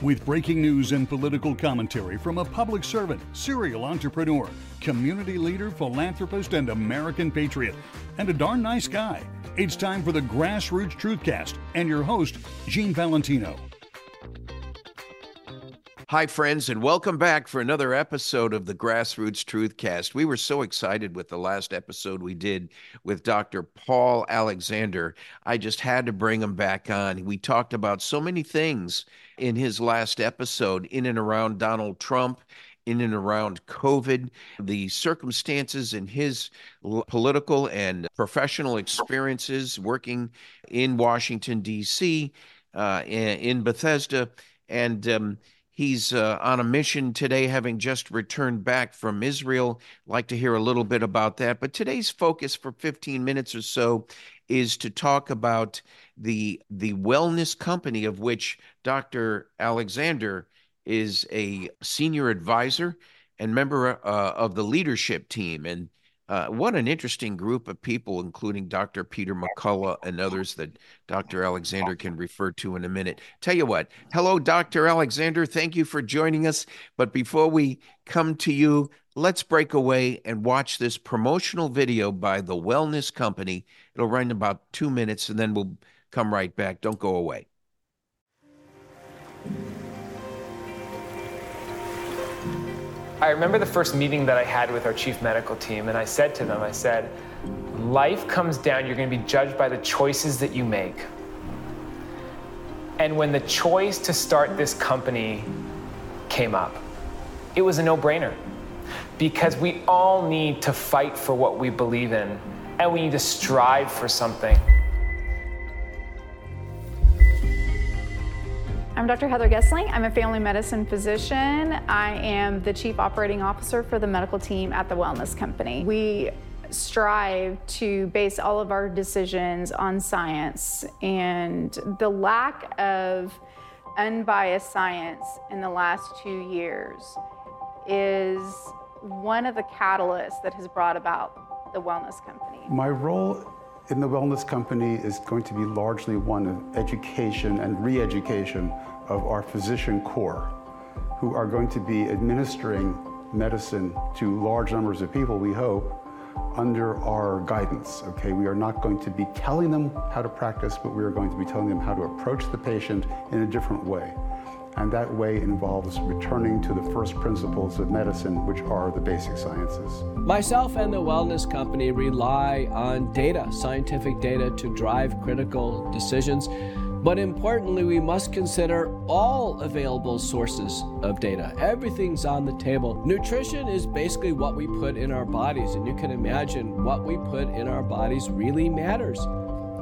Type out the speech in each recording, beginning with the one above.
with breaking news and political commentary from a public servant, serial entrepreneur, community leader, philanthropist, and American patriot, and a darn nice guy. It's time for the Grassroots Truthcast and your host, Gene Valentino. Hi, friends, and welcome back for another episode of the Grassroots Truthcast. We were so excited with the last episode we did with Dr. Paul Alexander. I just had to bring him back on. We talked about so many things in his last episode in and around Donald Trump in and around COVID, the circumstances in his political and professional experiences working in Washington, D.C., uh, in Bethesda, and um, He's uh, on a mission today, having just returned back from Israel. Like to hear a little bit about that. But today's focus for 15 minutes or so is to talk about the the wellness company of which Dr. Alexander is a senior advisor and member uh, of the leadership team. And uh, what an interesting group of people, including Dr. Peter McCullough and others that Dr. Alexander can refer to in a minute. Tell you what, hello, Dr. Alexander. Thank you for joining us. But before we come to you, let's break away and watch this promotional video by the Wellness Company. It'll run about two minutes and then we'll come right back. Don't go away. I remember the first meeting that I had with our chief medical team, and I said to them, I said, life comes down, you're going to be judged by the choices that you make. And when the choice to start this company came up, it was a no brainer because we all need to fight for what we believe in and we need to strive for something. I'm Dr. Heather Gessling. I'm a family medicine physician. I am the chief operating officer for the medical team at the Wellness Company. We strive to base all of our decisions on science, and the lack of unbiased science in the last two years is one of the catalysts that has brought about the Wellness Company. My role in the Wellness Company is going to be largely one of education and re education of our physician corps who are going to be administering medicine to large numbers of people, we hope, under our guidance. Okay, we are not going to be telling them how to practice, but we are going to be telling them how to approach the patient in a different way. And that way involves returning to the first principles of medicine, which are the basic sciences. Myself and the Wellness Company rely on data, scientific data, to drive critical decisions. But importantly, we must consider all available sources of data. Everything's on the table. Nutrition is basically what we put in our bodies, and you can imagine what we put in our bodies really matters.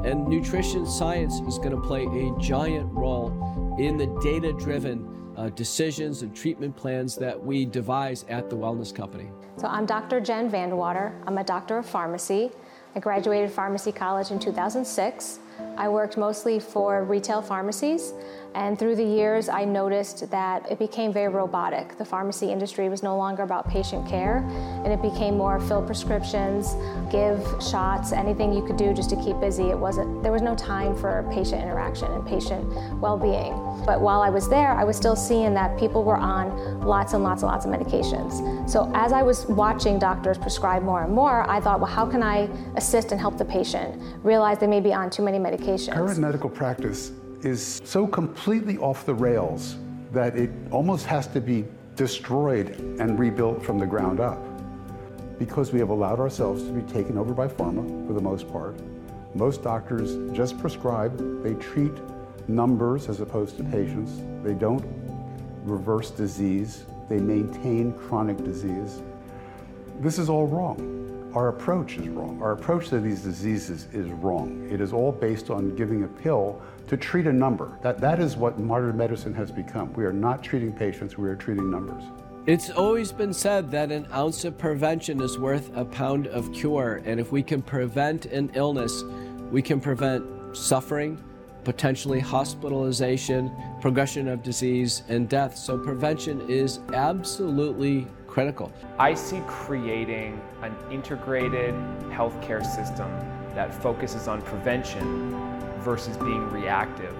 And nutrition science is going to play a giant role in the data driven uh, decisions and treatment plans that we devise at the Wellness Company. So, I'm Dr. Jen Vandewater. I'm a doctor of pharmacy. I graduated pharmacy college in 2006. I worked mostly for retail pharmacies, and through the years, I noticed that it became very robotic. The pharmacy industry was no longer about patient care, and it became more fill prescriptions, give shots, anything you could do just to keep busy. It wasn't there was no time for patient interaction and patient well-being. But while I was there, I was still seeing that people were on lots and lots and lots of medications. So as I was watching doctors prescribe more and more, I thought, well, how can I assist and help the patient realize they may be on too many medications? Current medical practice is so completely off the rails that it almost has to be destroyed and rebuilt from the ground up. Because we have allowed ourselves to be taken over by pharma for the most part. Most doctors just prescribe, they treat numbers as opposed to patients. They don't reverse disease, they maintain chronic disease. This is all wrong our approach is wrong. Our approach to these diseases is wrong. It is all based on giving a pill to treat a number. That, that is what modern medicine has become. We are not treating patients, we are treating numbers. It's always been said that an ounce of prevention is worth a pound of cure. And if we can prevent an illness, we can prevent suffering, potentially hospitalization, progression of disease, and death. So prevention is absolutely critical. I see creating an integrated healthcare system that focuses on prevention versus being reactive.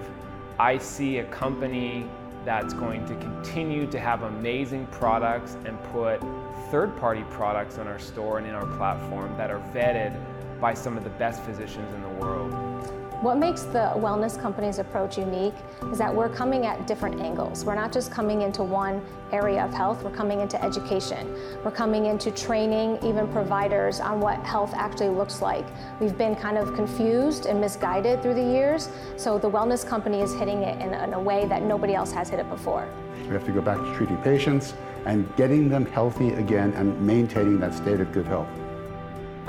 I see a company that's going to continue to have amazing products and put third party products on our store and in our platform that are vetted by some of the best physicians in the world. What makes the wellness company's approach unique is that we're coming at different angles. We're not just coming into one area of health, we're coming into education. We're coming into training even providers on what health actually looks like. We've been kind of confused and misguided through the years, so the wellness company is hitting it in, in a way that nobody else has hit it before. We have to go back to treating patients and getting them healthy again and maintaining that state of good health.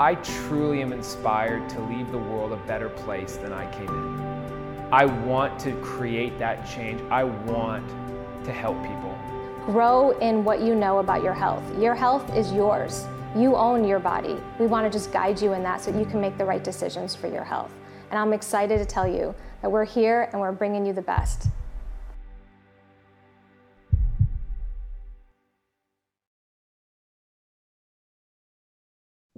I truly am inspired to leave the world a better place than I came in. I want to create that change. I want to help people. Grow in what you know about your health. Your health is yours. You own your body. We want to just guide you in that so you can make the right decisions for your health. And I'm excited to tell you that we're here and we're bringing you the best.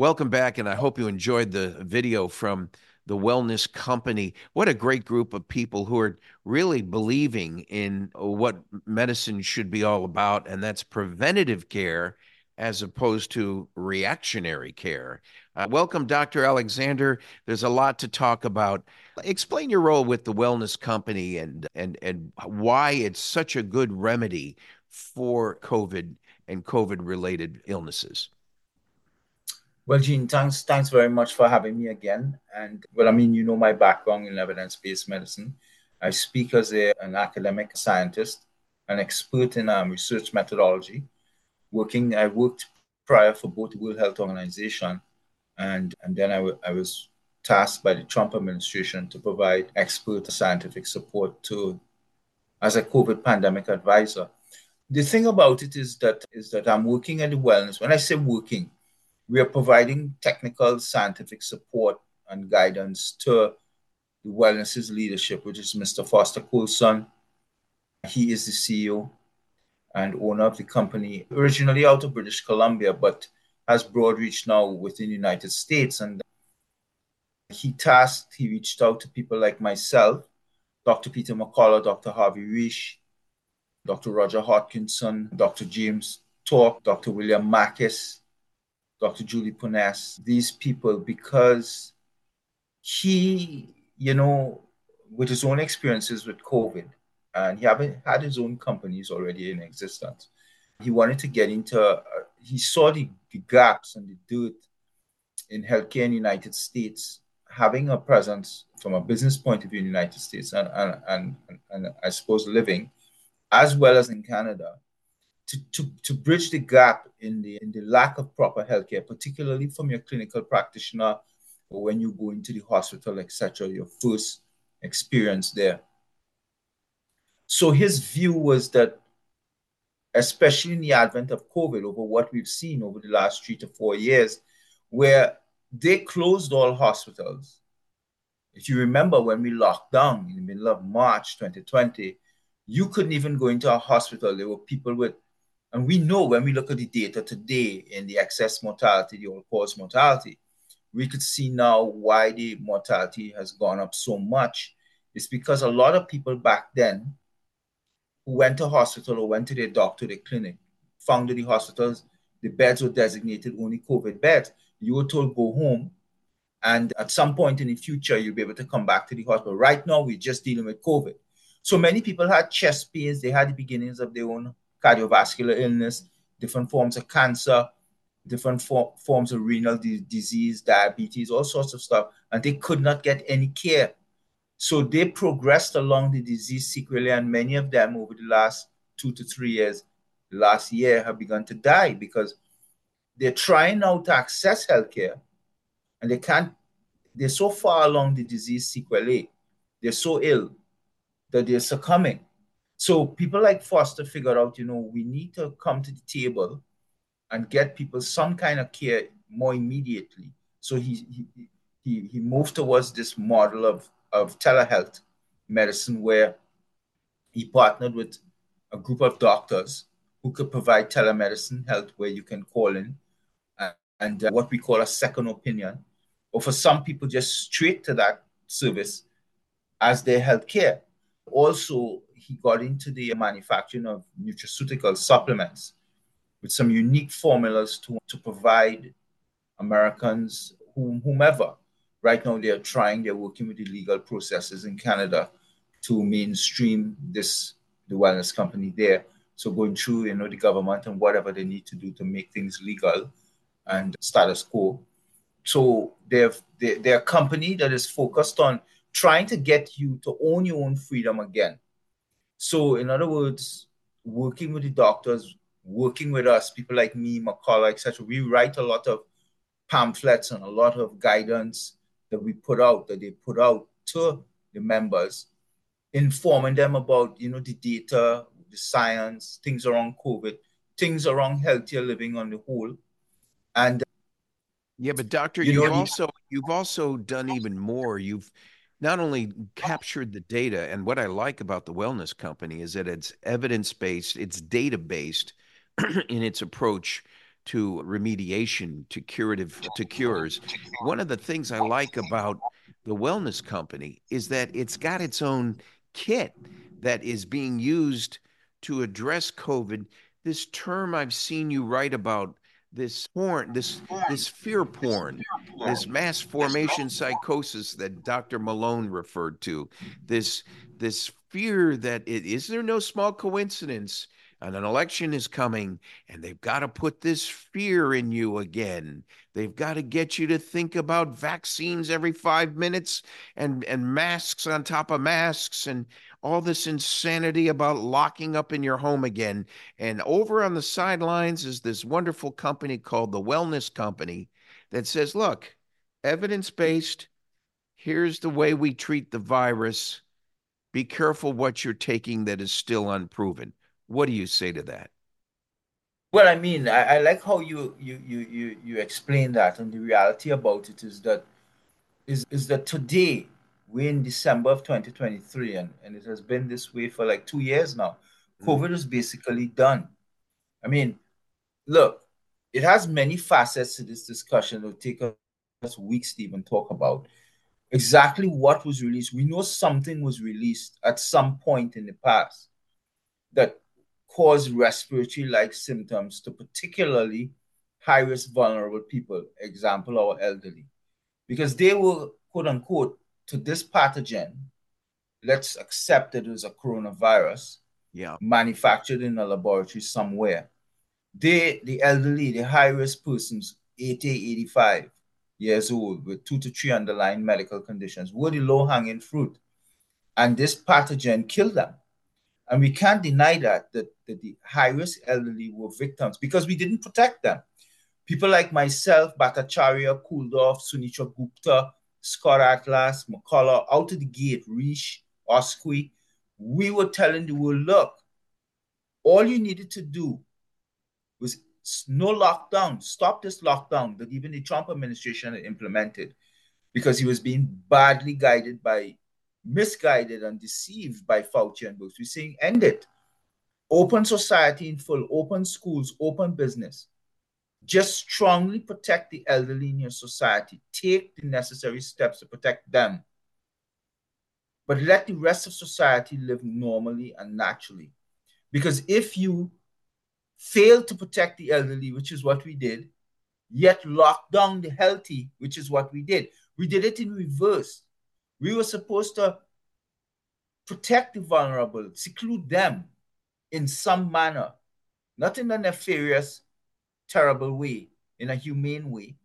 Welcome back, and I hope you enjoyed the video from the Wellness Company. What a great group of people who are really believing in what medicine should be all about, and that's preventative care as opposed to reactionary care. Uh, welcome, Dr. Alexander. There's a lot to talk about. Explain your role with the Wellness Company and and and why it's such a good remedy for COVID and COVID related illnesses. Well, Gene, thanks, thanks very much for having me again. And well, I mean, you know my background in evidence-based medicine. I speak as a, an academic scientist, an expert in um, research methodology. Working, I worked prior for both the World Health Organization, and and then I, w- I was tasked by the Trump administration to provide expert scientific support to as a COVID pandemic advisor. The thing about it is that is that I'm working at the wellness. When I say working, we are providing technical scientific support and guidance to the Wellness's leadership, which is Mr. Foster Coulson. He is the CEO and owner of the company, originally out of British Columbia, but has broad reach now within the United States. And he tasked, he reached out to people like myself, Dr. Peter McCullough, Dr. Harvey Risch, Dr. Roger Hodkinson, Dr. James Thorp, Dr. William Makis, Dr. Julie Ponesse, these people, because he, you know, with his own experiences with COVID, and he haven't had his own companies already in existence. He wanted to get into, uh, he saw the, the gaps and the dirt in healthcare in the United States, having a presence from a business point of view in the United States and, and, and, and, and I suppose living, as well as in Canada to, to, to bridge the gap in the, in the lack of proper healthcare, particularly from your clinical practitioner or when you go into the hospital, etc., your first experience there. So his view was that, especially in the advent of COVID, over what we've seen over the last three to four years, where they closed all hospitals. If you remember when we locked down in the middle of March 2020, you couldn't even go into a hospital. There were people with and we know when we look at the data today in the excess mortality, the all cause mortality, we could see now why the mortality has gone up so much. It's because a lot of people back then who went to hospital or went to their doctor, their clinic, found that the hospitals, the beds were designated only COVID beds. You were told go home, and at some point in the future, you'll be able to come back to the hospital. Right now, we're just dealing with COVID. So many people had chest pains, they had the beginnings of their own cardiovascular illness, different forms of cancer, different for- forms of renal di- disease, diabetes, all sorts of stuff, and they could not get any care. So they progressed along the disease sequelae, and many of them over the last two to three years, last year, have begun to die because they're trying now to access healthcare and they can't, they're so far along the disease sequelae, they're so ill that they're succumbing. So people like Foster figured out, you know, we need to come to the table and get people some kind of care more immediately. So he he he, he moved towards this model of, of telehealth medicine where he partnered with a group of doctors who could provide telemedicine health where you can call in and, and uh, what we call a second opinion, or for some people just straight to that service as their health care. Also, he got into the manufacturing of nutraceutical supplements with some unique formulas to, to provide Americans, whom, whomever. Right now, they're trying, they're working with the legal processes in Canada to mainstream this, the wellness company there. So going through, you know, the government and whatever they need to do to make things legal and status quo. So they've, they, they're a company that is focused on trying to get you to own your own freedom again. So, in other words, working with the doctors, working with us, people like me, McCullough, etc., we write a lot of pamphlets and a lot of guidance that we put out, that they put out to the members, informing them about, you know, the data, the science, things around COVID, things around healthier living on the whole. And yeah, but doctor, you have also you've also done even more. You've not only captured the data, and what I like about the wellness company is that it's evidence based, it's data based in its approach to remediation, to curative, to cures. One of the things I like about the wellness company is that it's got its own kit that is being used to address COVID. This term I've seen you write about this porn, this this fear porn, this mass formation psychosis that Dr. Malone referred to, this this fear that it is there no small coincidence and an election is coming and they've got to put this fear in you again they've got to get you to think about vaccines every 5 minutes and and masks on top of masks and all this insanity about locking up in your home again. And over on the sidelines is this wonderful company called the Wellness Company that says, look, evidence based, here's the way we treat the virus. Be careful what you're taking that is still unproven. What do you say to that? Well, I mean, I, I like how you you you you you explain that, and the reality about it is that is is that today we're in December of 2023, and, and it has been this way for like two years now. Mm. COVID is basically done. I mean, look, it has many facets to this discussion. It'll take us weeks to even talk about exactly what was released. We know something was released at some point in the past that caused respiratory like symptoms to particularly high risk vulnerable people, example, our elderly, because they were quote unquote to this pathogen, let's accept it as a coronavirus, yeah, manufactured in a laboratory somewhere. They, the elderly, the high risk persons, 80, 85 years old with two to three underlying medical conditions, were the low hanging fruit. And this pathogen killed them. And we can't deny that, that, that the high risk elderly were victims because we didn't protect them. People like myself, Bhattacharya, Kulldorff, Sunetra Gupta, Scott Atlas, McCullough, out of the gate, Risch, Oskoui, we were telling the world, look, all you needed to do was no lockdown, stop this lockdown that even the Trump administration had implemented because he was being badly guided by, misguided and deceived by Fauci and Birx. We're saying end it. Open society in full, open schools, open business. Just strongly protect the elderly in your society. Take the necessary steps to protect them. But let the rest of society live normally and naturally. Because if you fail to protect the elderly, which is what we did, yet lock down the healthy, which is what we did, we did it in reverse. We were supposed to protect the vulnerable, seclude them in some manner, not in a nefarious terrible way, in a humane way,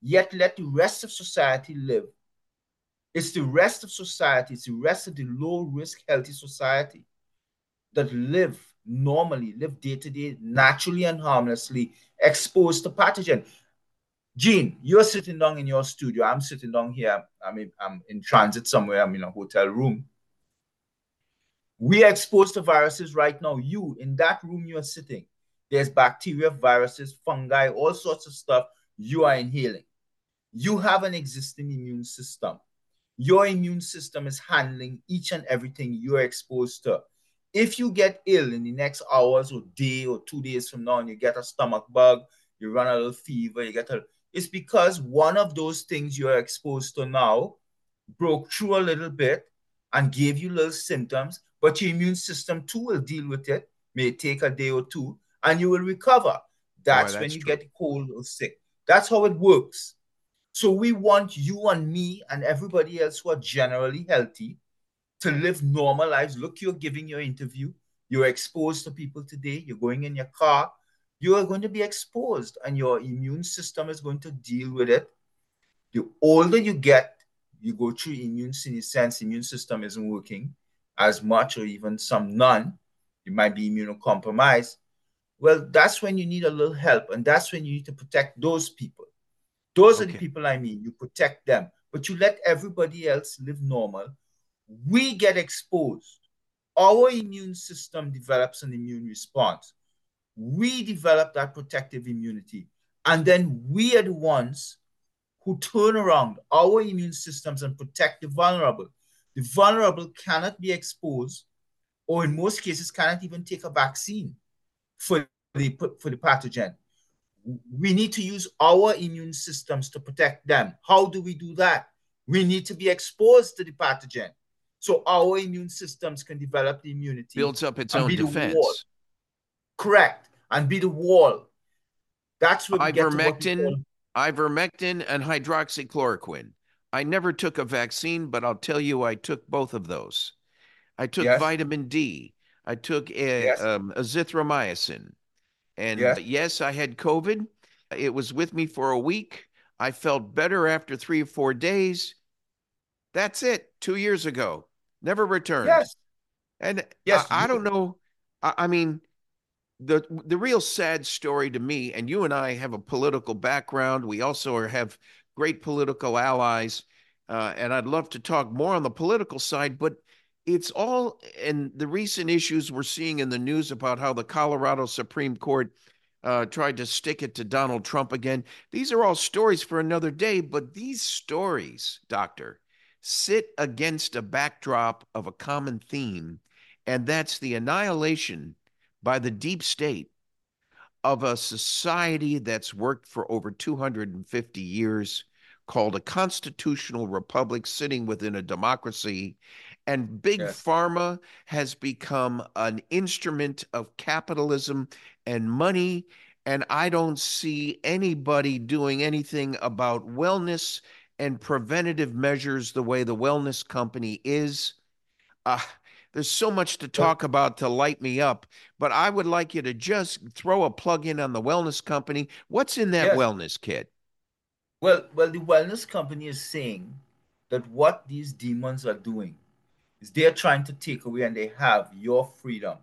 yet let the rest of society live. It's the rest of society, it's the rest of the low risk, healthy society that live normally, live day to day, naturally and harmlessly, exposed to pathogen. Gene, you're sitting down in your studio. I'm sitting down here. I mean, I'm in transit somewhere. I'm in a hotel room. We are exposed to viruses right now. You, in that room you're sitting, there's bacteria, viruses, fungi, all sorts of stuff you are inhaling. You have an existing immune system. Your immune system is handling each and everything you're exposed to. If you get ill in the next hours or day or two days from now and you get a stomach bug, you run a little fever, you get a it's because one of those things you're exposed to now broke through a little bit and gave you little symptoms, but your immune system too will deal with it. May take a day or two, and you will recover. That's, that's when you true. get cold or sick. That's how it works. So we want you and me and everybody else who are generally healthy to live normal lives. Look, you're giving your interview. You're exposed to people today. You're going in your car. You are going to be exposed, and your immune system is going to deal with it. The older you get, you go through immune senescence, immune system isn't working as much, or even some none. You might be immunocompromised. Well, that's when you need a little help, and that's when you need to protect those people. Those okay. are the people I mean. You protect them, but you let everybody else live normal. We get exposed. Our immune system develops an immune response. We develop that protective immunity. And then we are the ones who turn around our immune systems and protect the vulnerable. The vulnerable cannot be exposed, or in most cases, cannot even take a vaccine for the, for the pathogen we need to use our immune systems to protect them. How do we do that? We need to be exposed to the pathogen. So our immune systems can develop the immunity. Builds up its own defense. Correct. And be the wall. That's what ivermectin, ivermectin and hydroxychloroquine. I never took a vaccine, but I'll tell you I took both of those. I took yes. vitamin D. I took a, yes. um, azithromycin. And yes. yes, I had COVID. It was with me for a week. I felt better after three or four days. That's it. Two years ago, never returned. Yes. And yes, I, I don't know. I, I, mean, the the real sad story to me, and you and I have a political background. We also are, have great political allies, uh, and I'd love to talk more on the political side. But it's all and the recent issues we're seeing in the news about how the Colorado Supreme Court uh, tried to stick it to Donald Trump again. These are all stories for another day, but these stories, Doctor, sit against a backdrop of a common theme, and that's the annihilation by the deep state of a society that's worked for over 250 years called a constitutional republic sitting within a democracy and big yes. pharma has become an instrument of capitalism and money. And I don't see anybody doing anything about wellness and preventative measures the way the wellness company is. Uh, there's so much to talk about to light me up, but I would like you to just throw a plug in on the wellness company. What's in that yes. wellness kit? Well, well, the wellness company is saying that what these demons are doing is they're trying to take away and they have your freedom,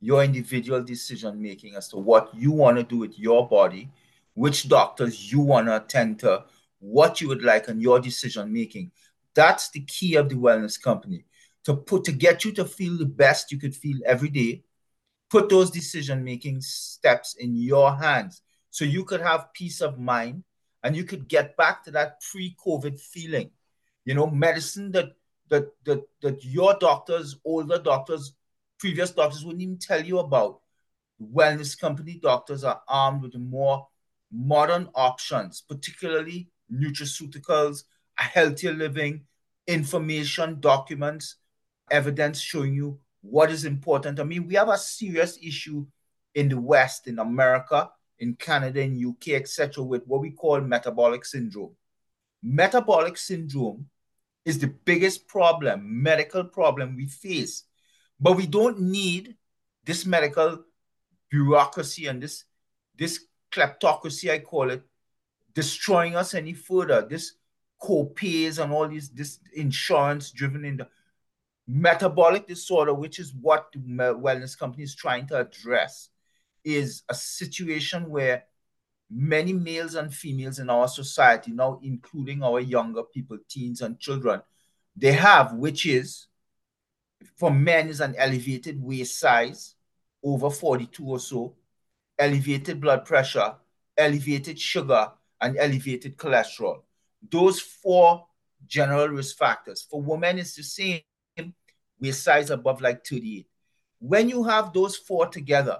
your individual decision making as to what you want to do with your body, which doctors you want to attend to, what you would like, and your decision making. That's the key of the wellness company to put to get you to feel the best you could feel every day. Put those decision making steps in your hands so you could have peace of mind and you could get back to that pre COVID feeling. You know, medicine that that that that your doctors, older doctors, previous doctors wouldn't even tell you about. Wellness company doctors are armed with more modern options, particularly nutraceuticals, a healthier living, information, documents, evidence showing you what is important. I mean, we have a serious issue in the West, in America, in Canada, in UK, etc., with what we call metabolic syndrome. Metabolic syndrome is the biggest problem, medical problem we face. But we don't need this medical bureaucracy and this this kleptocracy, I call it, destroying us any further. This co-pays and all these this insurance driven in the metabolic disorder, which is what the wellness company is trying to address, is a situation where many males and females in our society now, including our younger people, teens and children, they have, which is for men is an elevated waist size, over 42 or so, elevated blood pressure, elevated sugar, and elevated cholesterol. Those four general risk factors. For women, it's the same waist size above like 38. When you have those four together,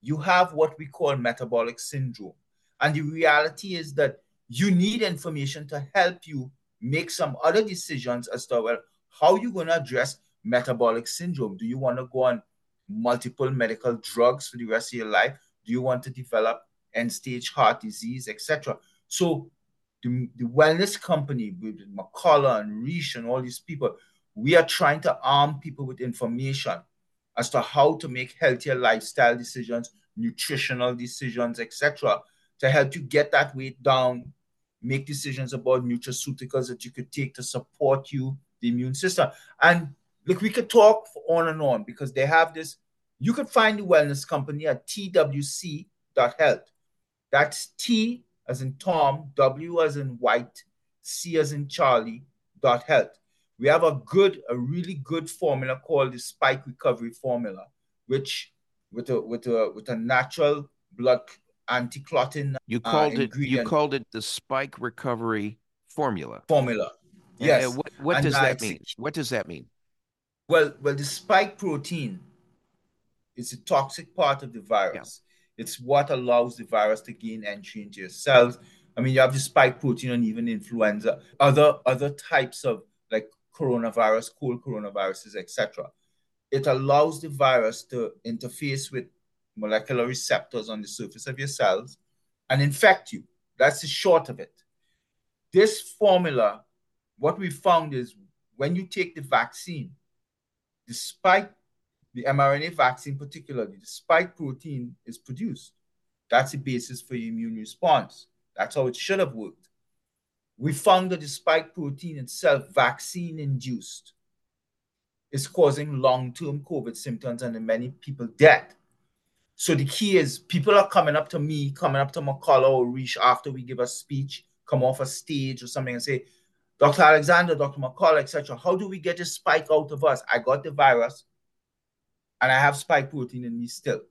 you have what we call metabolic syndrome. And the reality is that you need information to help you make some other decisions as to, well, how are you going to address metabolic syndrome? Do you want to go on multiple medical drugs for the rest of your life? Do you want to develop end stage heart disease, etc.? So the, the wellness company with McCullough and Risch and all these people, we are trying to arm people with information as to how to make healthier lifestyle decisions, nutritional decisions, etc., to help you get that weight down, make decisions about nutraceuticals that you could take to support you, the immune system. And look, we could talk on and on because they have this. You could find the wellness company at twc.health. That's T as in Tom, W as in white, C as in Charlie, dot health. We have a good, a really good formula called the spike recovery formula, which with a with a with a natural blood anti-clotting. You uh, called uh, it you called it the spike recovery formula. Formula. Yes. Uh, what, what does that mean? What does that mean? Well, well, the spike protein is a toxic part of the virus. It's what allows the virus to gain entry into your cells. I mean, you have the spike protein and even influenza, other other types of coronavirus, cold coronaviruses, etc. It allows the virus to interface with molecular receptors on the surface of your cells and infect you. That's the short of it. This formula, what we found is when you take the vaccine, despite the mRNA vaccine, particularly, the spike protein is produced. That's the basis for your immune response. That's how it should have worked. We found that the spike protein itself, vaccine induced, is causing long term COVID symptoms and many people dead. So the key is people are coming up to me, coming up to McCullough or Risch after we give a speech, come off a stage or something and say, Dr. Alexander, Dr. McCullough, etc. How do we get this spike out of us? I got the virus and I have spike protein in me still.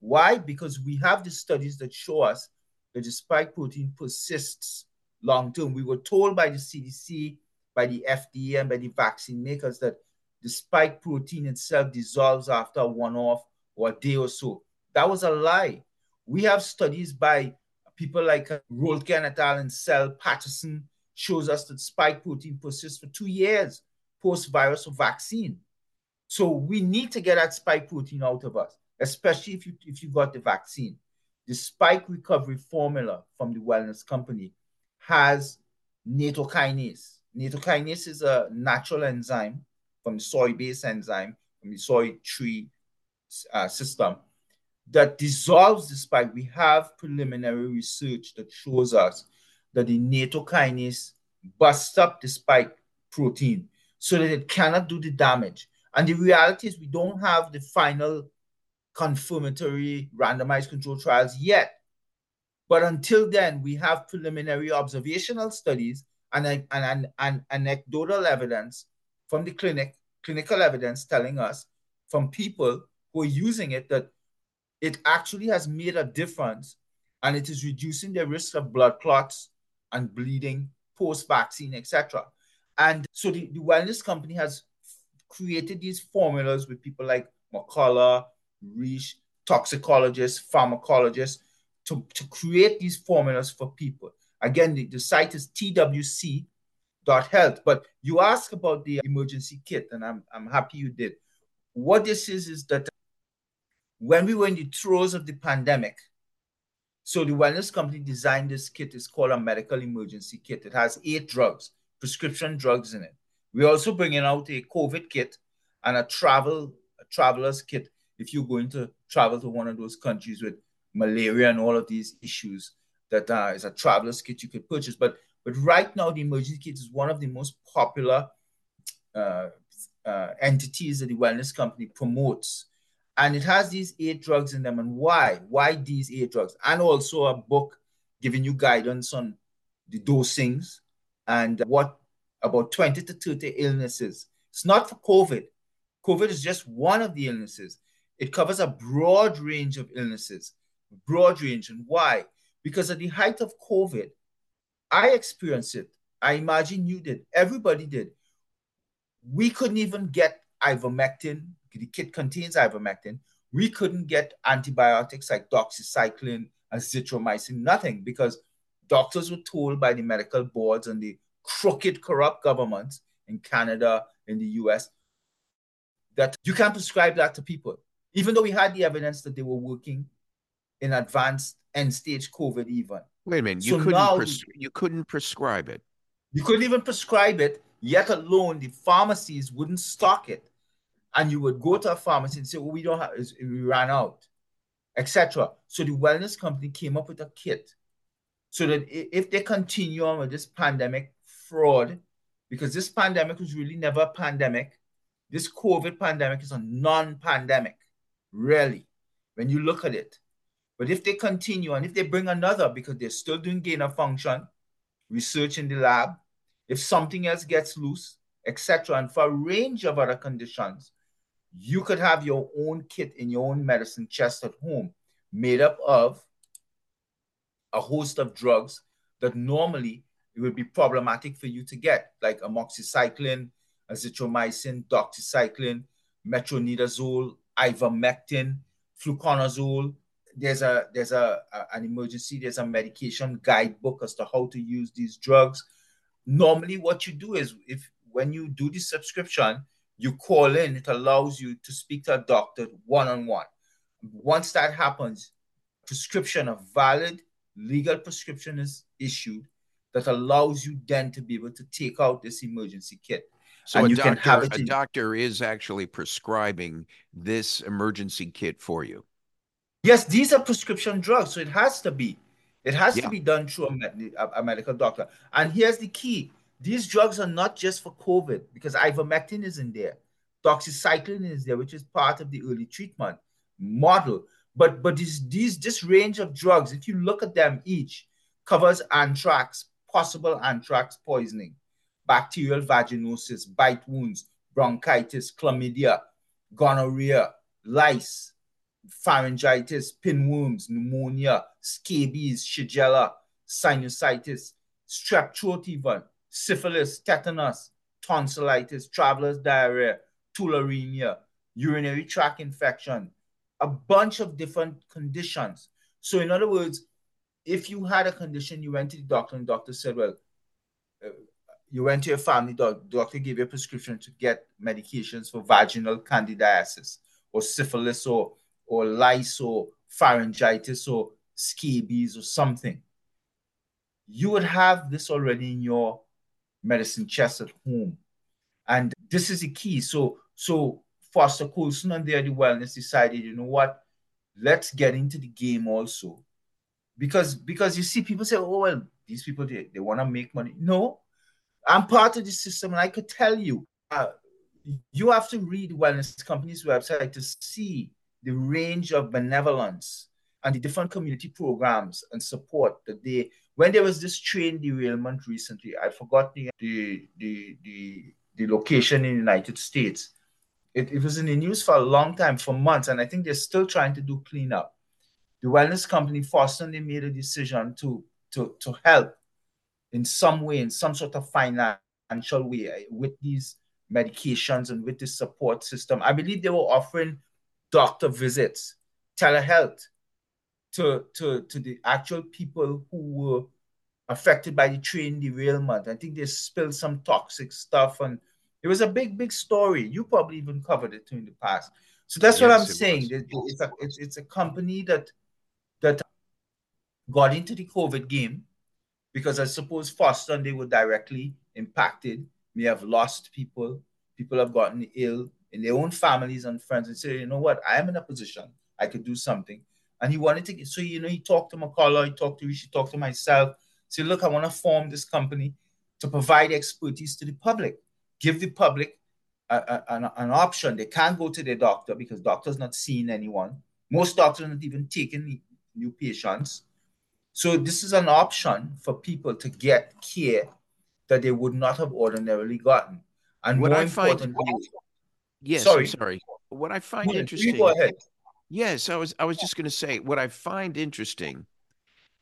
Why? Because we have the studies that show us that the spike protein persists long term. We were told by the CDC, by the FDA, and by the vaccine makers that the spike protein itself dissolves after one off or a day or so. That was a lie. We have studies by people like uh, Roelke et al. and Cell Patterson shows us that spike protein persists for two years post-virus or vaccine. So we need to get that spike protein out of us, especially if you if you got the vaccine. The spike recovery formula from the wellness company has nattokinase. Nattokinase is a natural enzyme from the soy-based enzyme from the soy tree uh, system that dissolves the spike. We have preliminary research that shows us that the nattokinase busts up the spike protein so that it cannot do the damage. And the reality is, we don't have the final confirmatory randomized control trials yet. But until then, we have preliminary observational studies and, and, and, and anecdotal evidence from the clinic, clinical evidence telling us from people who are using it that it actually has made a difference and it is reducing the risk of blood clots and bleeding post vaccine, etc. And so the, the wellness company has created these formulas with people like McCullough, Risch, toxicologists, pharmacologists, to, to create these formulas for people. Again, the, the site is twc.health. But you ask about the emergency kit, and I'm, I'm happy you did. What this is, is that when we were in the throes of the pandemic, so the wellness company designed this kit. It's called a medical emergency kit. It has eight drugs, prescription drugs in it. We're also bringing out a COVID kit and a travel a traveler's kit if you're going to travel to one of those countries with malaria and all of these issues. That uh, is a traveler's kit you could purchase. But but right now, the emergency kit is one of the most popular uh, uh, entities that the wellness company promotes. And it has these eight drugs in them. And why? Why these eight drugs? And also a book giving you guidance on the dosings and what about 20 to 30 illnesses. It's not for COVID. COVID is just one of the illnesses. It covers a broad range of illnesses, broad range. And why? Because at the height of COVID, I experienced it. I imagine you did. Everybody did. We couldn't even get ivermectin. The kit contains ivermectin. We couldn't get antibiotics like doxycycline, azithromycin, nothing, because doctors were told by the medical boards and the crooked, corrupt governments in Canada, in the US, that you can't prescribe that to people. Even though we had the evidence that they were working in advanced end stage COVID, even. Wait a minute, you so couldn't pres- you couldn't prescribe it. You couldn't even prescribe it, yet alone the pharmacies wouldn't stock it. And you would go to a pharmacy and say, "Well, we don't have, we ran out," etc. So the wellness company came up with a kit so that if they continue on with this pandemic fraud, because this pandemic was really never a pandemic, this COVID pandemic is a non-pandemic, really, when you look at it. But if they continue and if they bring another, because they're still doing gain of function, research in the lab, if something else gets loose, etc., and for a range of other conditions, you could have your own kit in your own medicine chest at home made up of a host of drugs that normally it would be problematic for you to get, like amoxicillin, azithromycin, doxycycline, metronidazole, ivermectin, fluconazole. There's a there's a, a, an emergency. There's a medication guidebook as to how to use these drugs. Normally, what you do is if when you do the subscription, you call in. It allows you to speak to a doctor one on one. Once that happens, prescription, a valid legal prescription is issued that allows you then to be able to take out this emergency kit. So and a, doctor, a in- doctor is actually prescribing this emergency kit for you. Yes, these are prescription drugs, so it has to be. It has yeah. to be done through a, med- a, medical doctor. And here's the key: these drugs are not just for COVID because ivermectin is in there, doxycycline is there, which is part of the early treatment model. But but these these this range of drugs, if you look at them each, covers anthrax, possible anthrax poisoning, bacterial vaginosis, bite wounds, bronchitis, chlamydia, gonorrhea, lice, pharyngitis, pinworms, pneumonia, scabies, shigella, sinusitis, strep throat even, syphilis, tetanus, tonsillitis, traveler's diarrhea, tularemia, urinary tract infection, a bunch of different conditions. So, in other words, if you had a condition, you went to the doctor, and the doctor said, Well, uh, you went to your family doctor, doctor gave you a prescription to get medications for vaginal candidiasis or syphilis or, or lice or pharyngitis or scabies or something. You would have this already in your medicine chest at home. And this is the key. So, so Foster Coulson and the wellness decided, you know what, let's get into the game also. Because because you see people say, oh well, these people they, they want to make money. No, I'm part of the system, and I could tell you, uh, you have to read wellness companies' website to see the range of benevolence and the different community programs and support that they when there was this train derailment recently, I forgot the the the the, the location in the United States it, it was in the news for a long time, for months, and I think they're still trying to do cleanup. The wellness company Foston they made a decision to to to help in some way, in some sort of financial way, eh, with these medications and with this support system. I believe they were offering doctor visits, telehealth to to to the actual people who were affected by the train derailment. I think they spilled some toxic stuff and it was a big, big story. You probably even covered it in the past. So that's yes, what I'm saying. It's a it's, it's a company that that got into the COVID game because I suppose Foston they were directly impacted, may have lost people, people have gotten ill in their own families and friends, and say, you know what, I am in a position, I could do something. And he wanted to get so you know, he talked to McCullough, he talked to Rishi, talked to myself, say, look, I want to form this company to provide expertise to the public give the public a, a, an, an option. They can't go to their doctor because doctor's not seeing anyone. Most doctors are not even taking new patients. So this is an option for people to get care that they would not have ordinarily gotten. And what more I find, yes, sorry, I'm sorry. What I find interesting. Go ahead. Yes, I was. I was just going to say what I find interesting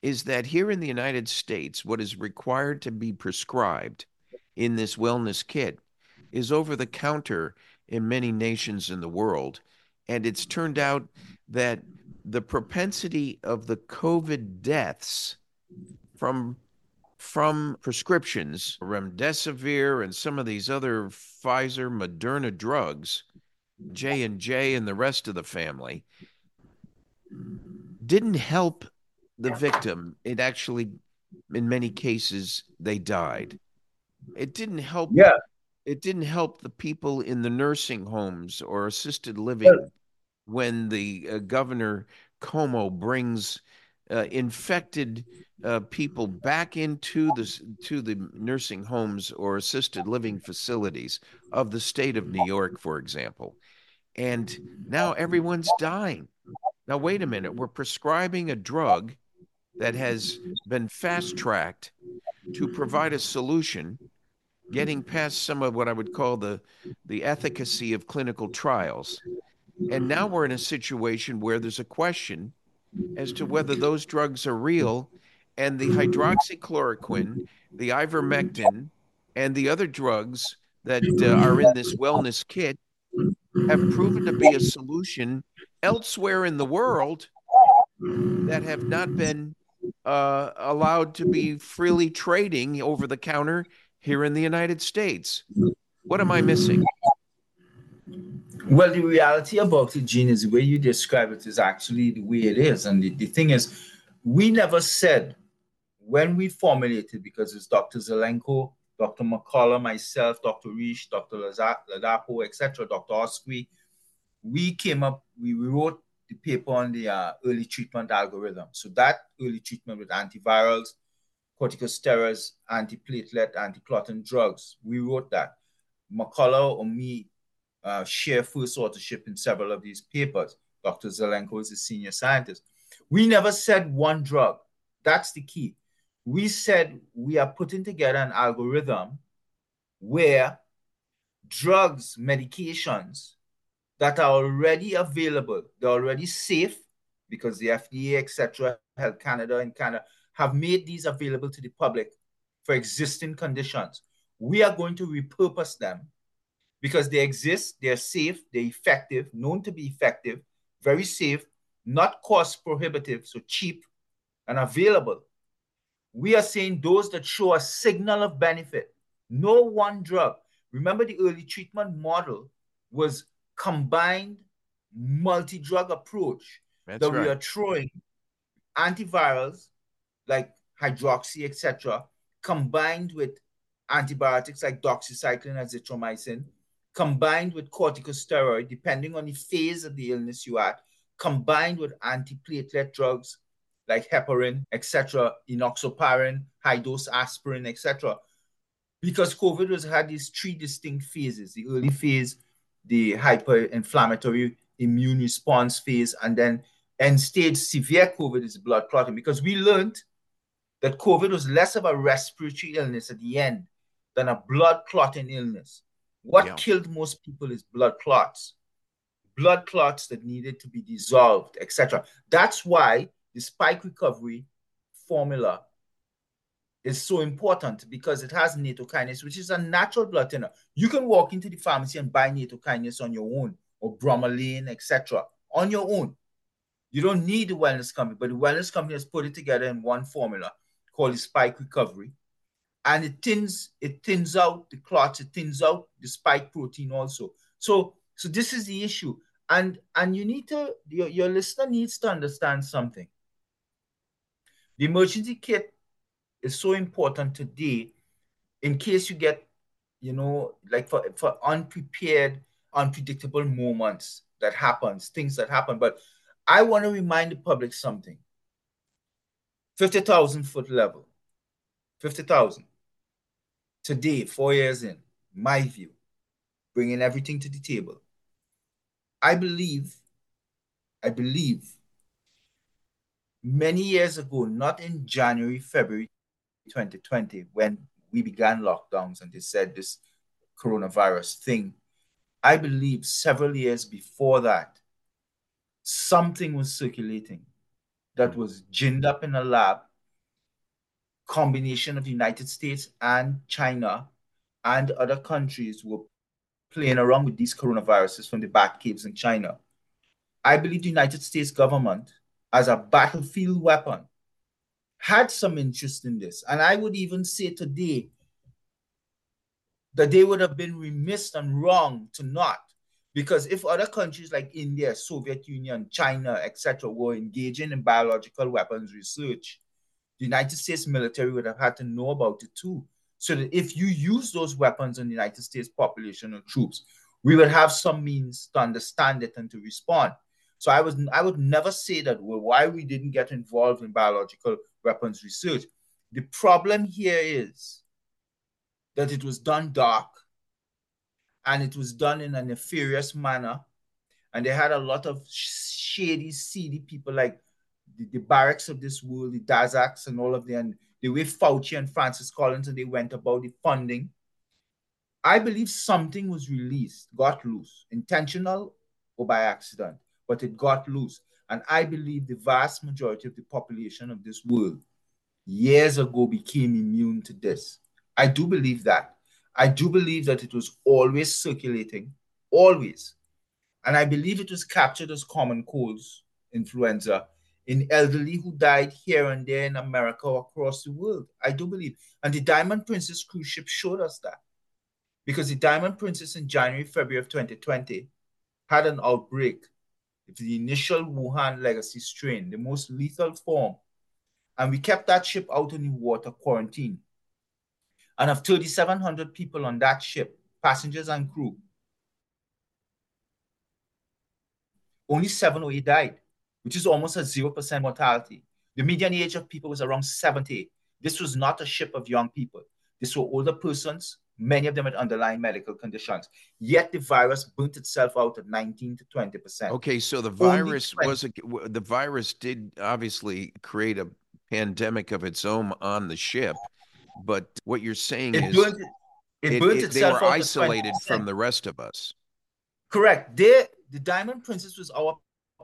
is that here in the United States, what is required to be prescribed in this wellness kit is over the counter in many nations in the world. And it's turned out that the propensity of the COVID deaths from from prescriptions, remdesivir and some of these other Pfizer, Moderna drugs, J and J and the rest of the family, didn't help the victim. It actually, in many cases, they died. It didn't help. Yeah. It didn't help the people in the nursing homes or assisted living when the uh, governor Cuomo brings uh, infected uh, people back into the to the nursing homes or assisted living facilities of the state of New York, for example, and now everyone's dying. Now wait a minute, we're prescribing a drug that has been fast tracked to provide a solution, getting past some of what I would call the the efficacy of clinical trials, and now we're in a situation where there's a question as to whether those drugs are real and the hydroxychloroquine, the ivermectin, and the other drugs that uh, are in this wellness kit have proven to be a solution elsewhere in the world that have not been uh, allowed to be freely trading over the counter here in the United States. What am I missing? Well, the reality about it, Gene, is the way you describe it is actually the way it is. And the, the thing is, we never said when we formulated, because it's Dr. Zelenko, Dr. McCullough, myself, Dr. Risch, Dr. Ladapo, etc., Dr. Oskoui, we came up, we wrote the paper on the uh, early treatment algorithm. So that early treatment with antivirals, corticosteroids, antiplatelet, anti-clotting drugs, we wrote that. McCullough or me uh, share first authorship in several of these papers. Dr. Zelenko is a senior scientist. We never said one drug. That's the key. We said we are putting together an algorithm where drugs, medications that are already available, they're already safe because the FDA, etc., Health Canada and Canada have made these available to the public for existing conditions. We are going to repurpose them because they exist, they're safe, they're effective, known to be effective, very safe, not cost prohibitive, so cheap and available. We are saying those that show a signal of benefit, no one drug. Remember, the early treatment model was combined multi drug approach That's that right. we are throwing antivirals like hydroxy, etc., combined with antibiotics like doxycycline and azithromycin, combined with corticosteroid, depending on the phase of the illness you are, combined with antiplatelet drugs like heparin, etc., enoxaparin, high dose aspirin, etc. Because COVID has had these three distinct phases the early phase, the hyper-inflammatory immune response phase, and then end stage severe COVID is blood clotting. Because we learned that COVID was less of a respiratory illness at the end than a blood clotting illness. What Yeah. killed most people is blood clots, blood clots that needed to be dissolved, etc. That's why the spike recovery formula is so important because it has nattokinase, which is a natural blood thinner. You can walk into the pharmacy and buy nattokinase on your own or bromelain, etc. on your own. You don't need the wellness company, but the wellness company has put it together in one formula called the spike recovery and it thins it thins out the clots it thins out the spike protein also. So so this is the issue. And and you need to your, your listener needs to understand something. The emergency kit is so important today in case you get you know like for for unprepared unpredictable moments that happens things that happen. But i want to remind the public something. 50000 foot level. 50000 today, four years in, my view, bringing everything to the table. I believe, I believe many years ago, not in January, February 2020, when we began lockdowns and they said this coronavirus thing, I believe several years before that, something was circulating that was ginned up in a lab combination of the United States and China and other countries were playing around with these coronaviruses from the bat caves in China. I believe the United States government, as a battlefield weapon, had some interest in this. And I would even say today that they would have been remiss and wrong to not. Because if other countries like India, Soviet Union, China, etc., were engaging in biological weapons research, the United States military would have had to know about it too. So that if you use those weapons on the United States population or troops, we would have some means to understand it and to respond. So I was I would never say that well, why we didn't get involved in biological weapons research. The problem here is that it was done dark and it was done in a nefarious manner. And they had a lot of shady, seedy people like the, the Barics of this world, the Daszaks and all of them, the way Fauci and Francis Collins and they went about the funding. I believe something was released, got loose, intentional or by accident, but it got loose. And I believe the vast majority of the population of this world years ago became immune to this. I do believe that. I do believe that it was always circulating, always. And I believe it was captured as common colds, influenza, in elderly who died here and there in America or across the world. I do believe. And the Diamond Princess cruise ship showed us that. Because the Diamond Princess in January, February of 2020 had an outbreak of the initial Wuhan legacy strain, the most lethal form. And we kept that ship out in the water quarantine and of 3,700 people on that ship, passengers and crew, only seven or eight died, which is almost a 0% mortality. The median age of people was around 70. This was not a ship of young people. These were older persons, many of them had underlying medical conditions. Yet the virus burnt itself out at 19 to 20%. Okay, so the virus was a, the virus did obviously create a pandemic of its own on the ship. But what you're saying it is burnt, it, it, burnt it, they were isolated from the rest of us. Correct. They, the Diamond Princess was our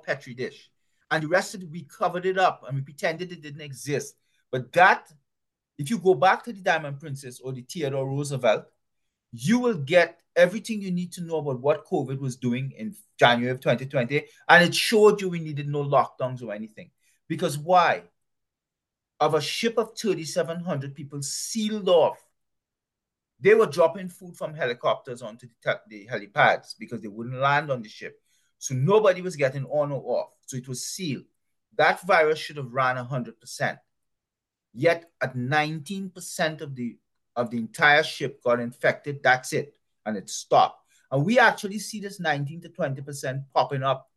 petri dish, and the rest of it we covered it up and we pretended it didn't exist. But that, if you go back to the Diamond Princess or the Theodore Roosevelt, you will get everything you need to know about what COVID was doing in January of 2020, and it showed you we needed no lockdowns or anything. Because why? of a ship of 3,700 people sealed off. They were dropping food from helicopters onto the, the helipads because they wouldn't land on the ship. So nobody was getting on or off. So it was sealed. That virus should have ran 100%. Yet at 19% of the of the entire ship got infected, that's it. And it stopped. And we actually see this 19 to 20% popping up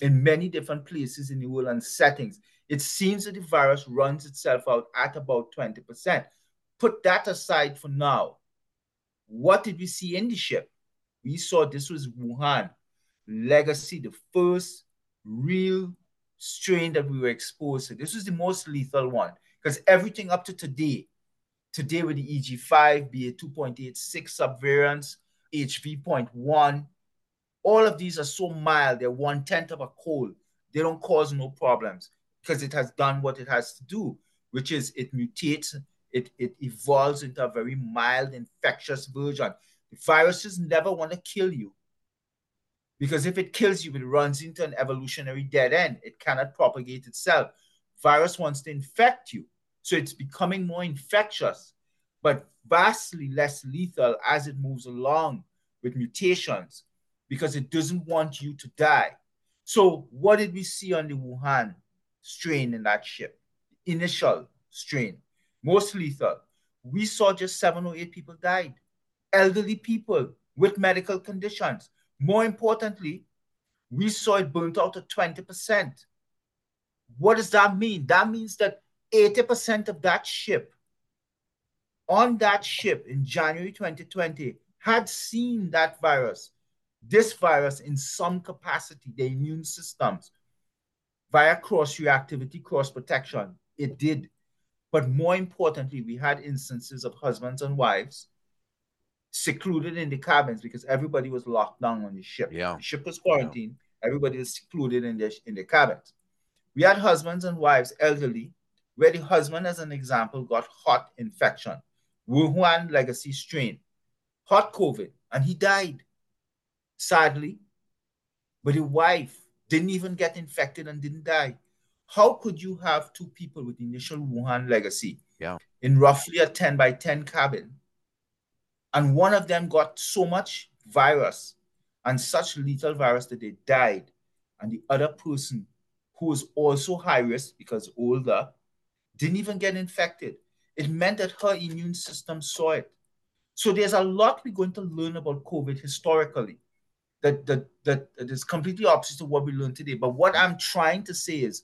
in many different places in the world and settings. It seems that the virus runs itself out at about 20%. Put that aside for now. What did we see in the ship? We saw this was Wuhan legacy, the first real strain that we were exposed to. This was the most lethal one because everything up to today, today with the EG5, BA2.86 subvariants, HV.1, all of these are so mild, they're one tenth of a cold. They don't cause no problems because it has done what it has to do, which is it mutates, it, it evolves into a very mild infectious version. The viruses never want to kill you because if it kills you, it runs into an evolutionary dead end. It cannot propagate itself. Virus wants to infect you, so it's becoming more infectious, but vastly less lethal as it moves along with mutations because it doesn't want you to die. So, what did we see on the Wuhan strain in that ship, initial strain, most lethal. We saw just seven or eight people died, elderly people with medical conditions. More importantly, we saw it burnt out at 20%. What does that mean? That means that 80% of that ship on that ship in January 2020 had seen that virus, this virus in some capacity, the immune systems via cross reactivity, cross protection. It did. But more importantly, we had instances of husbands and wives secluded in the cabins because everybody was locked down on the ship. Yeah. The ship was quarantined. Yeah. Everybody was secluded in the, in the cabins. We had husbands and wives, elderly, where the husband, as an example, got hot infection, Wuhan legacy strain, hot COVID, and he died. Sadly, but the wife didn't even get infected and didn't die. How could you have two people with initial Wuhan legacy yeah. in roughly a 10 by 10 cabin, and one of them got so much virus and such lethal virus that they died, and the other person who was also high risk because older didn't even get infected? It meant that her immune system saw it. So there's a lot we're going to learn about COVID historically that, that, that, that is completely opposite to what we learned today. But what I'm trying to say is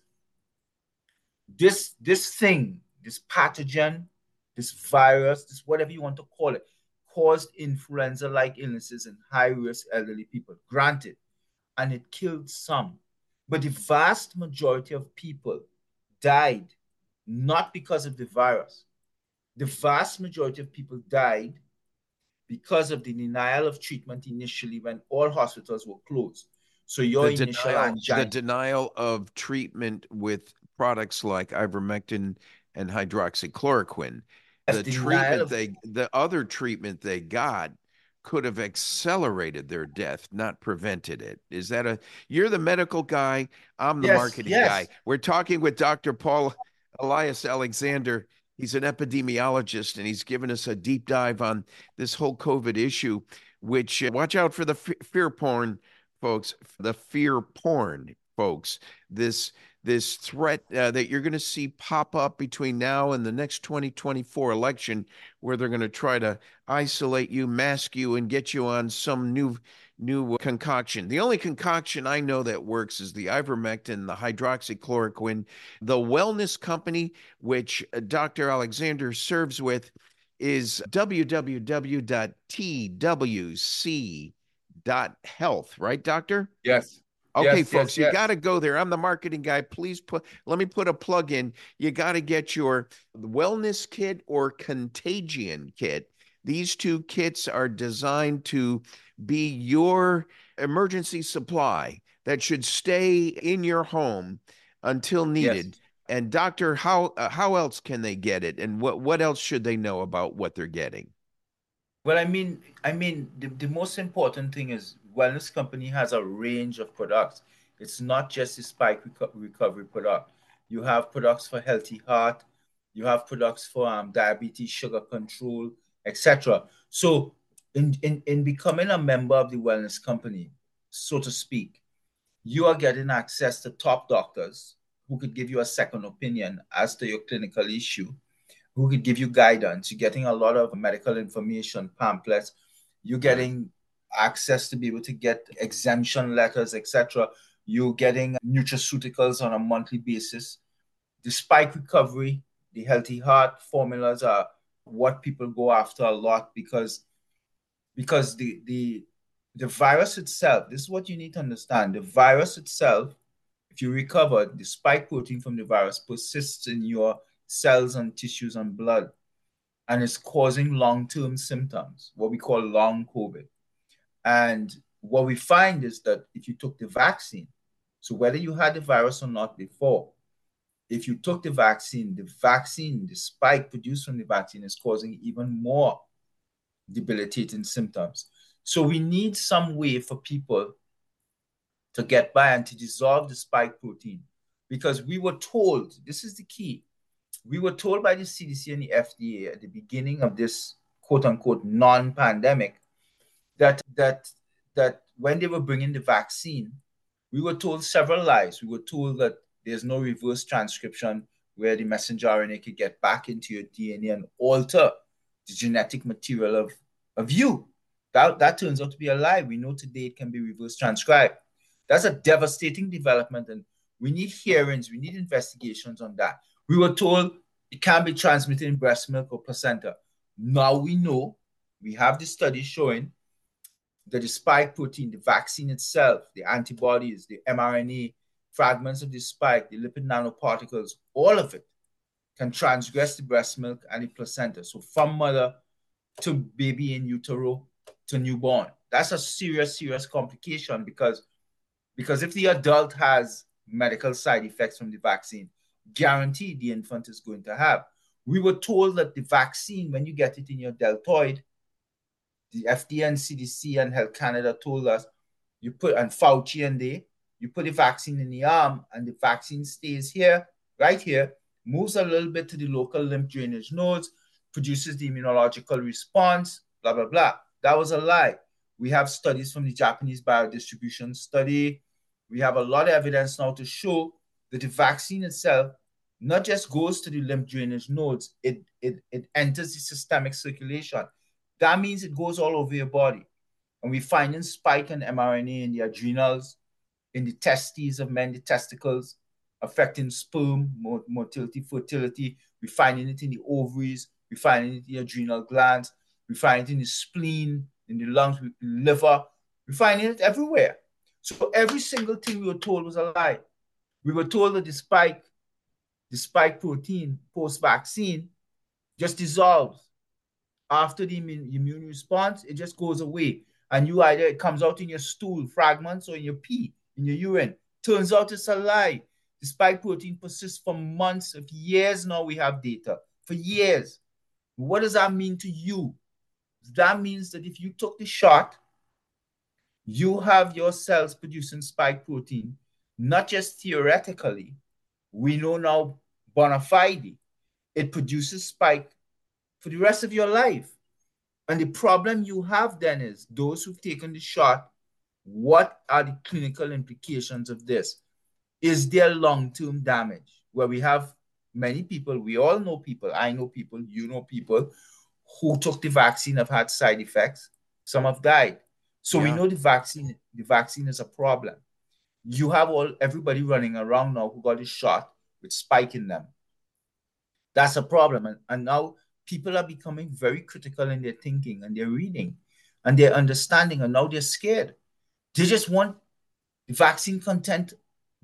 this, this thing, this pathogen, this virus, this whatever you want to call it, caused influenza-like illnesses in high-risk elderly people. Granted, and it killed some. But the vast majority of people died not because of the virus. The vast majority of people died because of the denial of treatment initially when all hospitals were closed. So your the initial denial, angina, the denial of treatment with products like ivermectin and hydroxychloroquine. The treatment they, the other treatment they got could have accelerated their death, not prevented it. Is that a? You're the medical guy. I'm the yes, marketing yes. guy. We're talking with Dr. Paul Elias Alexander He's an epidemiologist and he's given us a deep dive on this whole COVID issue, which uh, watch out for the f- fear porn, folks, the fear porn, folks. This this threat uh, that you're going to see pop up between now and the next 2024 election, where they're going to try to isolate you, mask you, and get you on some new new concoction. The only concoction I know that works is the ivermectin, the hydroxychloroquine. The wellness company, which uh, Dr. Alexander serves with, is www.twc.health, right, doctor? Yes. Okay, yes, folks, yes, you yes. got to go there. I'm the marketing guy. Please put, let me put a plug in. You got to get your wellness kit or contagion kit. These two kits are designed to be your emergency supply that should stay in your home until needed. And doctor, how uh, how else can they get it, and what what else should they know about what they're getting? Well, I mean, I mean, the, the most important thing is Wellness Company has a range of products. It's not just a spike reco- recovery product. You have products for healthy heart. You have products for um, diabetes, sugar control, etc. So, in, in in becoming a member of the Wellness Company, so to speak, you are getting access to top doctors who could give you a second opinion as to your clinical issue who could give you guidance. You're getting a lot of medical information, pamphlets. You're getting access to be able to get exemption letters, etc. You're getting nutraceuticals on a monthly basis. The spike recovery, the healthy heart formulas are what people go after a lot because because the the the virus itself, this is what you need to understand. The virus itself, if you recover, the spike protein from the virus persists in your cells and tissues and blood and it's causing long-term symptoms what we call long covid and what we find is that if you took the vaccine so whether you had the virus or not before if you took the vaccine the vaccine the spike produced from the vaccine is causing even more debilitating symptoms. So we need some way for people to get by and to dissolve the spike protein. Because we were told this is the key we were told by the CDC and the FDA at the beginning of this quote unquote non-pandemic that that that when they were bringing the vaccine, we were told several lies. We were told that there's no reverse transcription where the messenger RNA could get back into your DNA and alter the genetic material of, of you. That, that turns out to be a lie. We know today it can be reverse transcribed. That's a devastating development, and we need hearings, we need investigations on that. We were told it can be transmitted in breast milk or placenta. Now we know, we have the studies showing the spike protein, the vaccine itself, the antibodies, the mRNA, fragments of the spike, the lipid nanoparticles, all of it can transgress the breast milk and the placenta. So from mother to baby in utero to newborn. That's a serious, serious complication because, because if the adult has medical side effects from the vaccine, guaranteed the infant is going to have. We were told that the vaccine, when you get it in your deltoid, the FDA and CDC and Health Canada told us you put and Fauci and they, you put the vaccine in the arm, and the vaccine stays here, right here, moves a little bit to the local lymph drainage nodes, produces the immunological response, blah, blah, blah. That was a lie. We have studies from the Japanese biodistribution study. We have a lot of evidence now to show that the vaccine itself not just goes to the lymph drainage nodes, it, it, it enters the systemic circulation. That means it goes all over your body. And we find in spike and mRNA in the adrenals, in the testes of men, the testicles, affecting sperm, motility, fertility. We finding it in the ovaries. We finding it in the adrenal glands. We find it in the spleen, in the lungs, in the liver. We finding it everywhere. So every single thing we were told was a lie. We were told that the spike, the spike protein post-vaccine just dissolves. After the immune, immune response, it just goes away. And you either it comes out in your stool fragments or in your pee, in your urine. Turns out it's a lie. The spike protein persists for months, of years now. We have data for years. What does that mean to you? That means that if you took the shot, you have your cells producing spike protein, not just theoretically. We know now bona fide, it produces spike for the rest of your life. And the problem you have then is those who've taken the shot, what are the clinical implications of this? Is there long term damage? Where we have many people, we all know people, I know people, you know people who took the vaccine have had side effects. Some have died. So yeah. we know the vaccine, the vaccine is a problem. You have all everybody running around now who got a shot with spike in them. That's a problem. And, and now people are becoming very critical in their thinking and their reading and their understanding, and now they're scared. They just want the vaccine content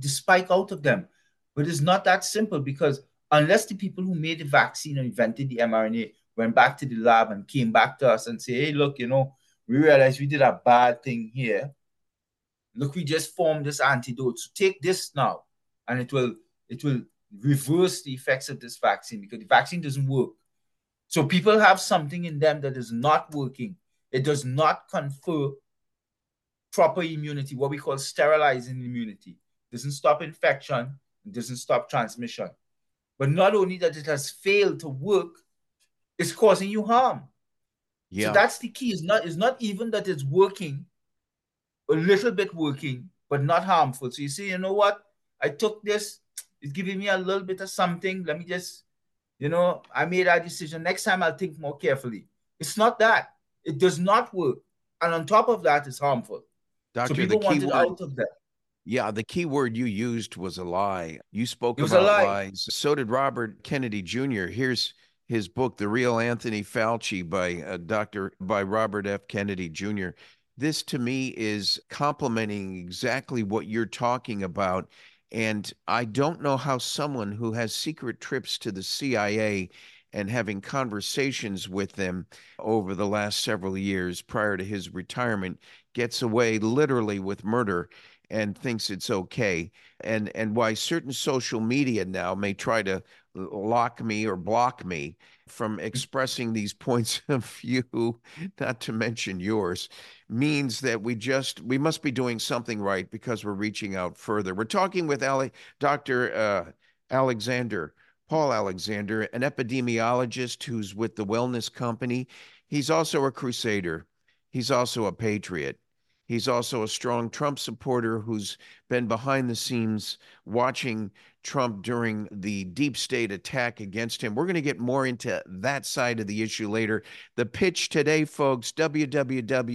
to spike out of them. But it's not that simple because unless the people who made the vaccine and invented the mRNA went back to the lab and came back to us and say, hey, look, you know, we realized we did a bad thing here. Look, we just formed this antidote. So take this now, and it will it will reverse the effects of this vaccine because the vaccine doesn't work. So people have something in them that is not working. It does not confer proper immunity, what we call sterilizing immunity. It doesn't stop infection, it doesn't stop transmission. But not only that it has failed to work, it's causing you harm. Yeah. So that's the key. It's not, it's not even that it's working, a little bit working, but not harmful. So you say, you know what? I took this, it's giving me a little bit of something. Let me just, you know, I made that decision. Next time I'll think more carefully. It's not that. It does not work. And on top of that, it's harmful. Doctor, so people want it out of that. Yeah, the key word you used was a lie. You spoke about lie. lies. So did Robert Kennedy Jr. Here's his book, The Real Anthony Fauci by uh, Dr. by Robert F. Kennedy Jr. This to me is complementing exactly what you're talking about. And I don't know how someone who has secret trips to the CIA and having conversations with them over the last several years prior to his retirement gets away literally with murder and thinks it's okay. And and why certain social media now may try to lock me or block me from expressing these points of view not to mention yours means that we just we must be doing something right because we're reaching out further. We're talking with Ali, dr uh, alexander paul alexander an epidemiologist who's with the wellness company. He's also a crusader. He's also a patriot He's also a strong Trump supporter who's been behind the scenes watching Trump during the deep state attack against him. We're going to get more into that side of the issue later. The pitch today, folks www.twc.health.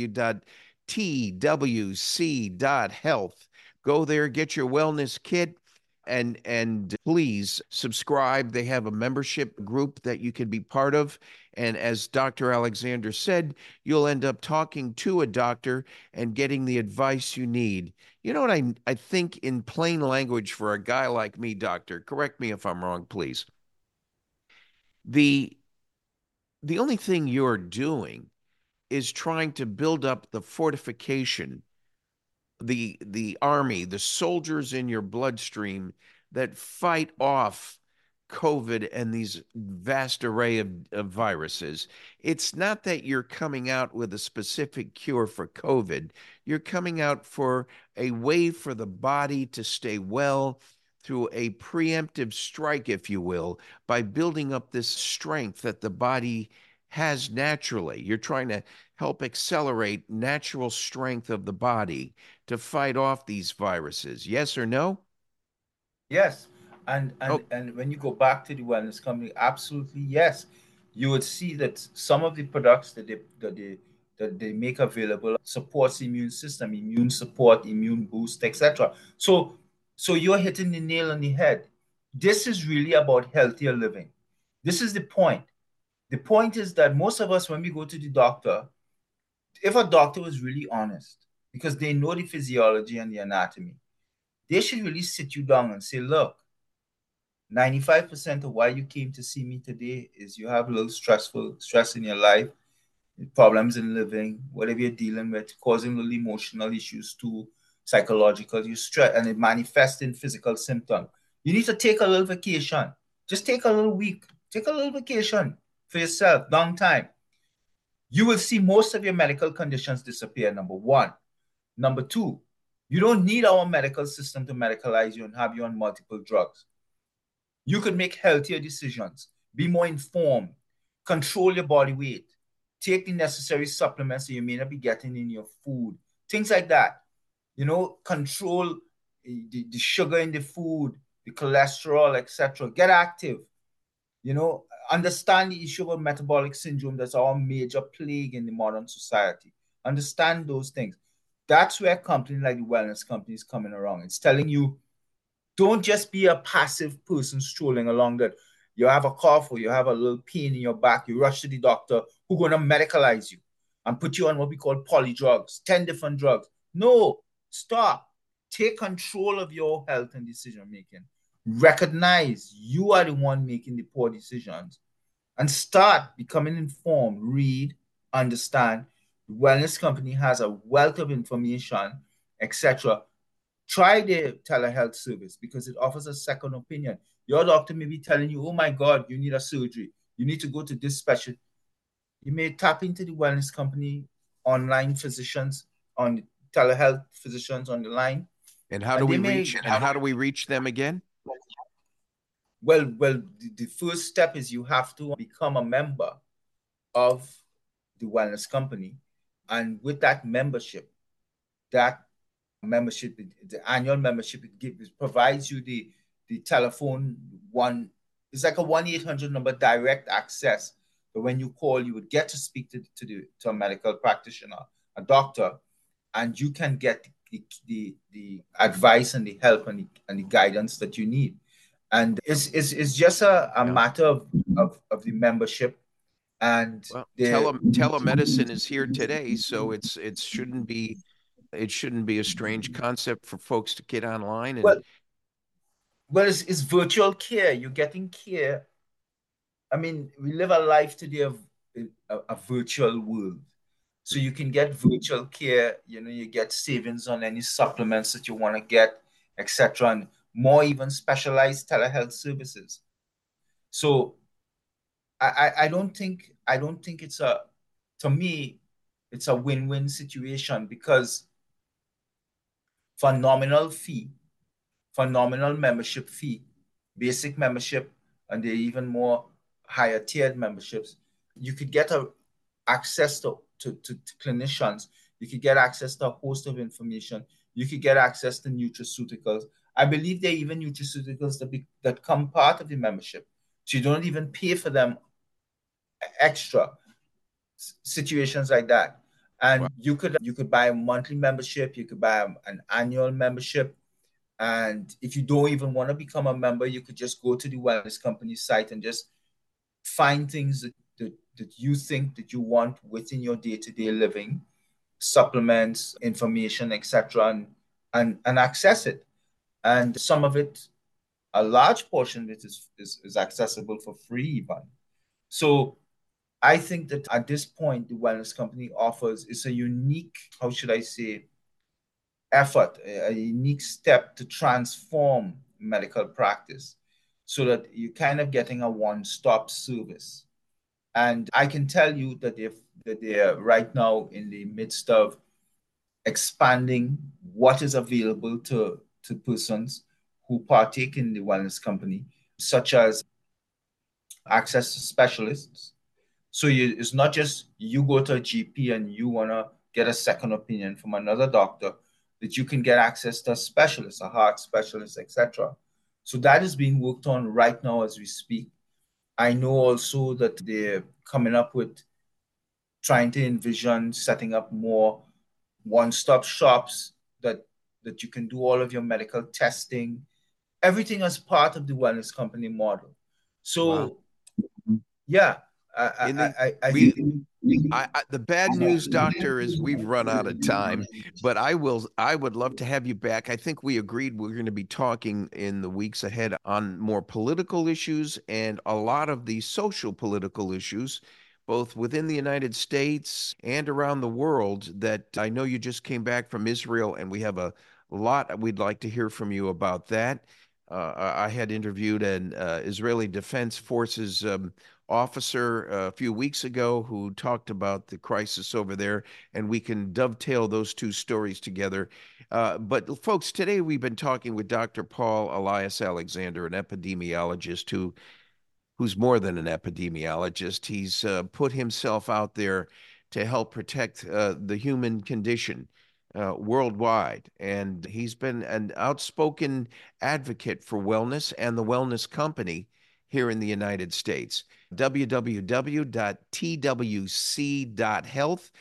Go there, get your wellness kit and and please subscribe. They have a membership group that you can be part of. And as dr alexander said you'll end up talking to a doctor and getting the advice you need. You know what i i think in plain language for a guy like me doctor correct me if i'm wrong please. The the only thing you're doing is trying to build up the fortification the the army, the soldiers in your bloodstream that fight off COVID and these vast array of, of, viruses, it's not that you're coming out with a specific cure for COVID. You're coming out for a way for the body to stay well through a preemptive strike, if you will, by building up this strength that the body has naturally. You're trying to help accelerate natural strength of the body to fight off these viruses. Yes or no? Yes. And and, oh. and when you go back to the wellness company, absolutely yes. You would see that some of the products that they that they that they make available supports the immune system, immune support, immune boost, etc. So so you're hitting the nail on the head. This is really about healthier living. This is the point. The point is that most of us, when we go to the doctor, if a doctor was really honest, because they know the physiology and the anatomy, they should really sit you down and say, look, 95% of why you came to see me today is you have a little stressful stress in your life, problems in living, whatever you're dealing with, causing little emotional issues too, psychological, you stress, and it manifests in physical symptom. You need to take a little vacation. Just take a little week. Take a little vacation for yourself, long time. You will see most of your medical conditions disappear, number one. Number two, you don't need our medical system to medicalize you and have you on multiple drugs. You could make healthier decisions, be more informed, control your body weight, take the necessary supplements that you may not be getting in your food, things like that you know, control eh, the, the sugar in the food, the cholesterol, etc. Get active. You know, understand the issue of metabolic syndrome that's our major plague in the modern society. Understand those things. That's where companies like the wellness companies coming around. It's telling you, don't just be a passive person strolling along that you have a cough or you have a little pain in your back, you rush to the doctor who's gonna medicalize you and put you on what we call poly drugs, 10 different drugs. No, Stop. Take control of your health and decision making. Recognize you are the one making the poor decisions and start becoming informed. Read, understand. The wellness company has a wealth of information, etc. Try the telehealth service because it offers a second opinion. Your doctor may be telling you, oh my God, you need a surgery. You need to go to this special. You may tap into the wellness company online physicians on telehealth physicians on the line. And how do and we reach? and how do we reach them again? Well, well, the, the first step is you have to become a member of the wellness company, and with that membership, that membership, the annual membership, it gives provides you the the telephone one. It's like a one eight hundred number direct access. But when you call, you would get to speak to, to the to a medical practitioner, a doctor, and you can get the, the, the advice and the help and the, and the guidance that you need. And it's, it's, it's just a, a matter of, of, of the membership and well, tele, telemedicine is here today so it's it shouldn't be it shouldn't be a strange concept for folks to get online and well, well it's, it's virtual care you're getting care i mean we live a life today of uh, a, a virtual world so you can get virtual care, you know, you get savings on any supplements that you want to get, etc. And more even specialized telehealth services. So I, I don't think I don't think it's a to me it's a win-win situation because phenomenal fee, phenomenal membership fee, basic membership, and the even more higher tiered memberships, you could get a access to to, to, to clinicians. You could get access to a host of information. You could get access to nutraceuticals. I believe there are even nutraceuticals that, be, that come part of the membership. So you don't even pay for them extra. situations like that. And wow. you could you could buy a monthly membership, you could buy an annual membership. And if you don't even want to become a member, you could just go to the wellness company site and just find things that that you think that you want within your day-to-day living supplements information etc and, and and access it and some of it a large portion of it is, is, is accessible for free even so i think that at this point the wellness company offers is a unique how should i say effort a, a unique step to transform medical practice so that you're kind of getting a one-stop service. And I can tell you that that they're right now in the midst of expanding what is available to, to persons who partake in the wellness company, such as access to specialists. So you, it's not just you go to a GP and you want to get a second opinion from another doctor, that you can get access to a specialist, a heart specialist, etc. So that is being worked on right now as we speak. I know also that they're coming up with trying to envision setting up more one-stop shops that that you can do all of your medical testing, everything as part of the wellness company model. So, wow. yeah, I, the, I, I, we, the bad news, doctor, is we've run out of time. But I will. I would love to have you back. I think we agreed we're going to be talking in the weeks ahead on more political issues and a lot of the social political issues, both within the United States and around the world. That I know you just came back from Israel, and we have a lot we'd like to hear from you about that. Uh, I had interviewed an uh, Israeli Defense Forces um, officer uh, a few weeks ago who talked about the crisis over there, and we can dovetail those two stories together. Uh, but, folks, today we've been talking with Dr. Paul Elias Alexander, an epidemiologist who who's more than an epidemiologist. He's uh, put himself out there to help protect uh, the human condition. Uh, worldwide. And he's been an outspoken advocate for wellness and the wellness company here in the United States. www.twc.health.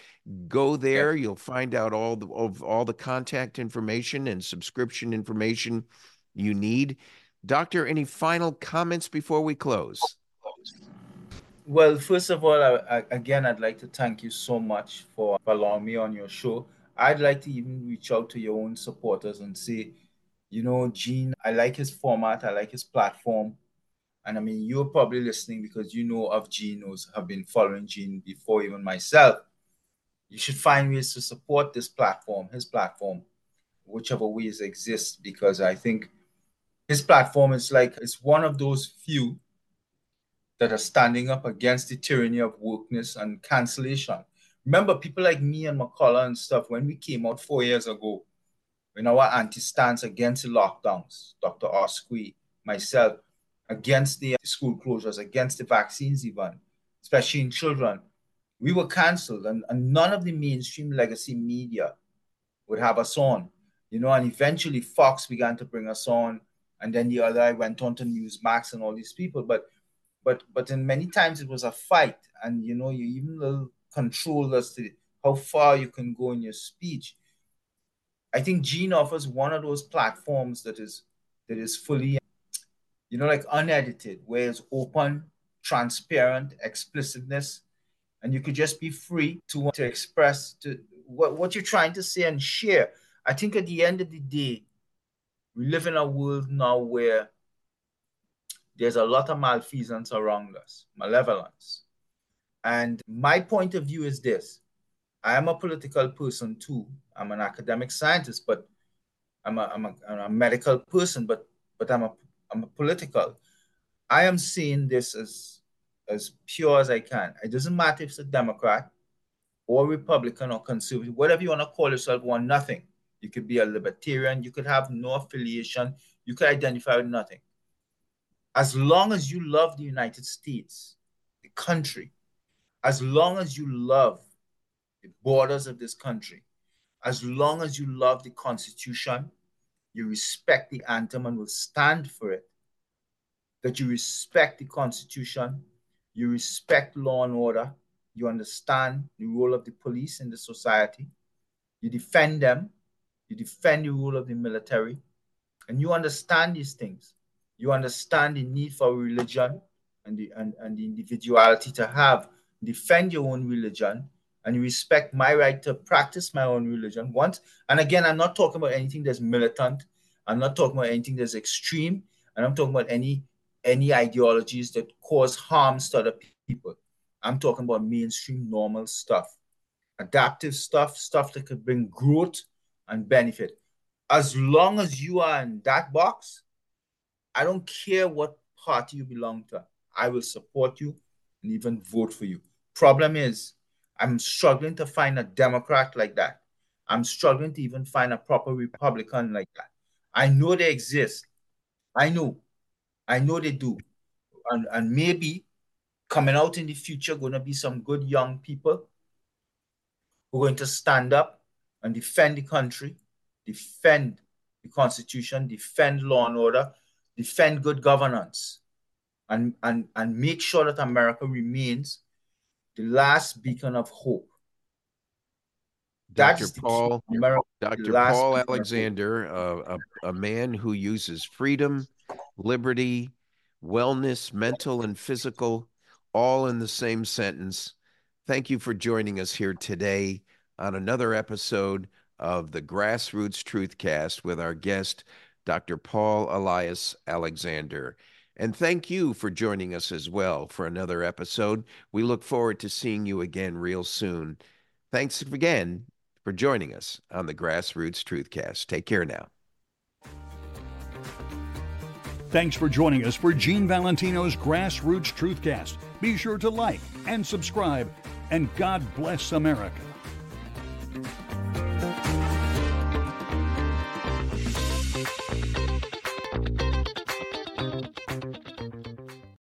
Go there. You'll find out all the, of all the contact information and subscription information you need. Doctor, any final comments before we close? Well, first of all, I, I, again, I'd like to thank you so much for allowing me on your show. I'd like to even reach out to your own supporters and say, you know, Gene, I like his format, I like his platform. And I mean, you're probably listening because you know of Gene, or have been following Gene before even myself. You should find ways to support this platform, his platform, whichever ways exist, because I think his platform is like it's one of those few that are standing up against the tyranny of wokeness and cancellation. Remember, people like me and McCullough and stuff, when we came out four years ago, in our anti-stance against the lockdowns, Dr. Oskoui, myself, against the school closures, against the vaccines, even, especially in children. We were cancelled, and, and none of the mainstream legacy media would have us on, you know. And eventually, Fox began to bring us on, and then the other I went on to Newsmax and all these people. But, but, but in many times it was a fight, and you know, you even little control as to how far you can go in your speech. I think Gene offers one of those platforms that is that is fully you know, like unedited, where it's open, transparent, explicitness, and you could just be free to to express to what, what you're trying to say and share. I think at the end of the day, we live in a world now where there's a lot of malfeasance around us, malevolence. And my point of view is this I am a political person too. I'm an academic scientist, but I'm a, I'm a, I'm a medical person, but but I'm a I'm a political. I am seeing this as as pure as I can. It doesn't matter if it's a Democrat or Republican or conservative, whatever you want to call yourself, one nothing. You could be a libertarian, you could have no affiliation, you could identify with nothing. As long as you love the United States, the country, as long as you love the borders of this country, as long as you love the Constitution, you respect the anthem and will stand for it, that you respect the Constitution, you respect law and order, you understand the role of the police in the society, you defend them, you defend the role of the military, and you understand these things. You understand the need for religion and the, and, and the individuality to have, defend your own religion, and respect my right to practice my own religion once. And again i'm not talking about anything that's militant. I'm not talking about anything that's extreme. And i'm talking about any any ideologies that cause harms to other people. I'm talking about mainstream normal stuff. Adaptive stuff stuff that could bring growth and benefit. As long as you are in that box i don't care what party you belong to, I will support you and even vote for you. Problem is, I'm struggling to find a Democrat like that. I'm struggling to even find a proper Republican like that. I know they exist. I know. I know they do. And, and maybe coming out in the future going to be some good young people who are going to stand up and defend the country, defend the Constitution, defend law and order, defend good governance, and, and, and make sure that America remains the last beacon of hope. Dr. Paul, Dr. Paul Alexander, uh, a, a man who uses freedom, liberty, wellness, mental and physical, all in the same sentence. Thank you for joining us here today on another episode of the Grassroots Truthcast with our guest, Dr. Paul Elias Alexander. And thank you for joining us as well for another episode. We look forward to seeing you again real soon. Thanks again for joining us on the Grassroots Truthcast. Take care now. Thanks for joining us for Gene Valentino's Grassroots Truthcast. Be sure to like and subscribe, and God bless America.